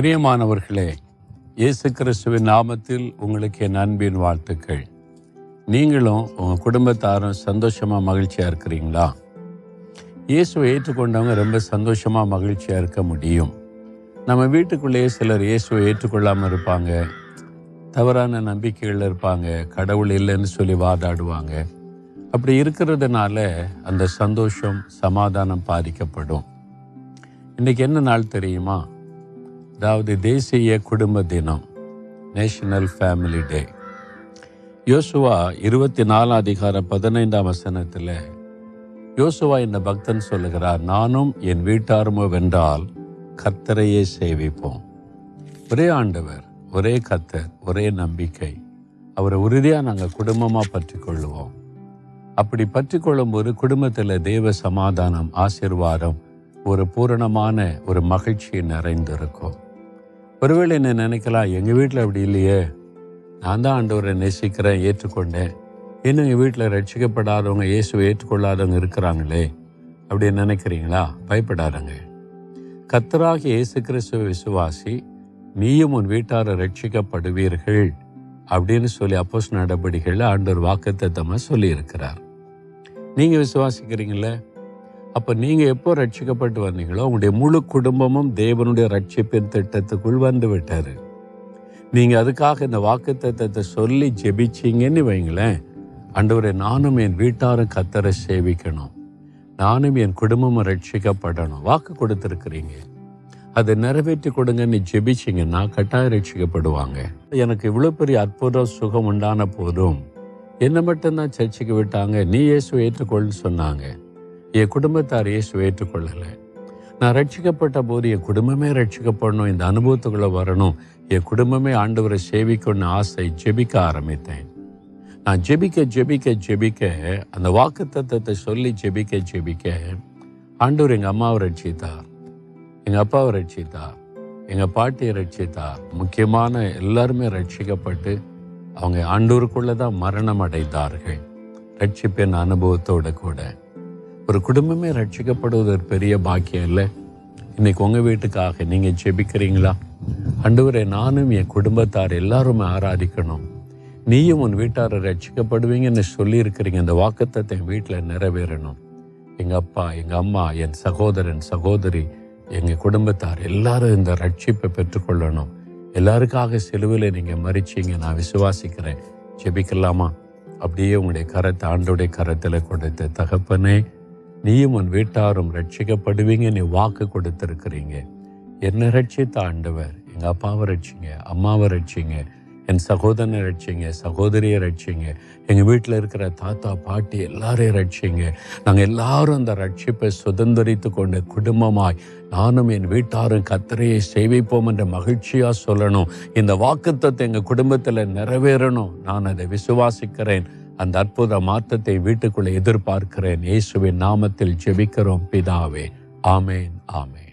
பிரியமானவர்களே இயேசு கிறிஸ்துவின் நாமத்தில் உங்களுக்கு என் அன்பின் வாழ்த்துக்கள். நீங்களும் உங்கள் குடும்பத்தாரும் சந்தோஷமாக மகிழ்ச்சியாக இருக்கிறீங்களா? இயேசுவை ஏற்றுக்கொண்டவங்க ரொம்ப சந்தோஷமாக மகிழ்ச்சியாக இருக்க முடியும். நம்ம வீட்டுக்குள்ளேயே சிலர் இயேசுவை ஏற்றுக்கொள்ளாமல் இருப்பாங்க. தவறான நம்பிக்கைகள் இருப்பாங்க. கடவுள் இல்லைன்னு சொல்லி வாதாடுவாங்க. அப்படி இருக்கிறதுனால அந்த சந்தோஷம் சமாதானம் பாதிக்கப்படும். இன்றைக்கி என்ன நாள் தெரியுமா? அதாவது தேசிய குடும்ப தினம் நேஷனல் ஃபேமிலி டே யோசுவா இருபத்தி நாலாம் அதிகாரம் பதினைந்தாம் வசனத்தில் யோசுவா இந்த பக்தன் சொல்லுகிறார் நானும் என் வீட்டாருமோ வென்றால் கத்தரையே சேவிப்போம். ஒரே ஆண்டவர் ஒரே கத்தர் ஒரே நம்பிக்கை. அவரை உறுதியாக நாங்கள் குடும்பமாக பற்றி கொள்ளுவோம் அப்படி பற்றி கொள்ளும்போது குடும்பத்தில் தேவ சமாதானம் ஆசிர்வாதம் ஒரு பூரணமான ஒரு மகிழ்ச்சி நிறைந்திருக்கும். ஒருவேளை என்ன நினைக்கலாம்? எங்கள் வீட்டில் அப்படி இல்லையே. நான் தான் ஆண்டவரை நேசிக்கிறேன் ஏற்றுக்கொண்டேன். இன்னும் எங்கள் வீட்டில் ரட்சிக்கப்படாதவங்க இயேசுவை ஏற்றுக்கொள்ளாதவங்க இருக்கிறாங்களே. அப்படி நினைக்கிறீங்களா? பயப்படாதங்க. கத்தராகி இயேசு கிறிஸ்துவ விசுவாசி நீயும் உன் வீட்டாரை ரட்சிக்கப்படுவீர்கள் அப்படின்னு சொல்லி அப்போஸ் நடபடிகளில் ஆண்டவர் வாக்குத்தத்தமாக சொல்லியிருக்கிறார். நீங்கள் விசுவாசிக்கிறீங்களே? அப்போ நீங்கள் எப்போ ரட்சிக்கப்பட்டு வந்தீங்களோ உங்களுடைய முழு குடும்பமும் தேவனுடைய ரட்சிப்பின் திட்டத்துக்குள் வந்து விட்டார் நீங்கள் அதுக்காக இந்த வாக்கு வாக்குத்தத்தத்தை சொல்லி ஜெபிச்சிங்கன்னு வைங்களேன் அண்டவரை நானும் என் வீட்டாரும் கத்தரை சேவிக்கணும். நானும் என் குடும்பமும் ரட்சிக்கப்படணும். வாக்கு கொடுத்துருக்குறீங்க. அதை நிறைவேற்றி கொடுங்கன்னு ஜெபிச்சிங்கன்னா கட்டாயம் ரட்சிக்கப்படுவாங்க. எனக்கு இவ்வளோ பெரிய அற்புதம் சுகம் உண்டான போதும் என்னை மட்டும்தான் சர்ச்சைக்கு விட்டாங்க நீ இயேசு ஏற்றுக்கொள்னு சொன்னாங்க. என் குடும்பத்தார் இயேசு ஏற்றுக்கொள்ளலை. நான் ரட்சிக்கப்பட்ட போது என் குடும்பமே ரட்சிக்கப்படணும் இந்த அனுபவத்துக்குள்ளே வரணும். என் குடும்பமே ஆண்டவரை சேவிக்கணும்னு ஆசை ஜெபிக்க ஆரம்பித்தேன். நான் ஜெபிக்க ஜெபிக்க ஜெபிக்க அந்த வாக்கு தத்துவத்தை சொல்லி ஜெபிக்க ஜெபிக்க ஆண்டவர் எங்கள் அம்மாவை ரட்சித்தார். எங்கள் அப்பாவை ரட்சித்தார். எங்கள் பாட்டியை ரட்சித்தார். முக்கியமான எல்லாருமே ரட்சிக்கப்பட்டு அவங்க ஆண்டூருக்குள்ளே தான் மரணம் அடைந்தார்கள். ரட்சிப்பின் அனுபவத்தோட கூட. ஒரு குடும்பமே ரட்சிக்கப்படுவது ஒரு பெரிய பாக்கியம் இல்லை. இன்னைக்கு உங்கள் வீட்டுக்காக நீங்கள் ஜெபிக்கிறீங்களா? அண்டுவரை நானும் என் குடும்பத்தார் எல்லாருமே ஆராதிக்கணும். நீயும் உன் வீட்டாரை ரட்சிக்கப்படுவீங்கன்னு சொல்லியிருக்கிறீங்க. இந்த வாக்குத்தத்தை என் வீட்டில் நிறைவேறணும். எங்கள் அப்பா எங்கள் அம்மா என் சகோதரன் சகோதரி எங்கள் குடும்பத்தார் எல்லாரும் இந்த ரட்சிப்பை பெற்றுக்கொள்ளணும் எல்லாருக்காக செலுவில் நீங்கள் மறிச்சீங்க நான் விசுவாசிக்கிறேன். ஜெபிக்கலாமா? அப்படியே உங்களுடைய கரத்தை ஆண்டோடைய கரத்தில் கொடுத்த தகப்பனே நீயும் உன் வீட்டாரும் ரட்சிக்கப்படுவீங்க நீ வாக்கு கொடுத்துருக்கிறீங்க. என்ன ரட்சித்த ஆண்டவர் எங்கள் அப்பாவை ரட்சிங்க அம்மாவை ரட்சிங்க என் சகோதரனை ரட்சிங்க சகோதரியை ரட்சிங்க எங்கள் வீட்டில் இருக்கிற தாத்தா பாட்டி எல்லாரையும் ரட்சிங்க நாங்கள் எல்லாரும் அந்த ரட்சிப்பை சுதந்திரித்து கொண்டு குடும்பமாய் நானும் என் வீட்டாரும் கத்தரையை சேவிப்போம் என்ற மகிழ்ச்சியாக சொல்லணும். இந்த வாக்குத்தத்தை எங்கள் குடும்பத்தில் நிறைவேறணும். நான் அதை விசுவாசிக்கிறேன். அந்த அற்புத மாற்றத்தை வீட்டுக்குள்ளே எதிர்பார்க்கிறேன். இயேசுவின் நாமத்தில் ஜெபிக்கிறோம். பிதாவே ஆமேன் ஆமேன்.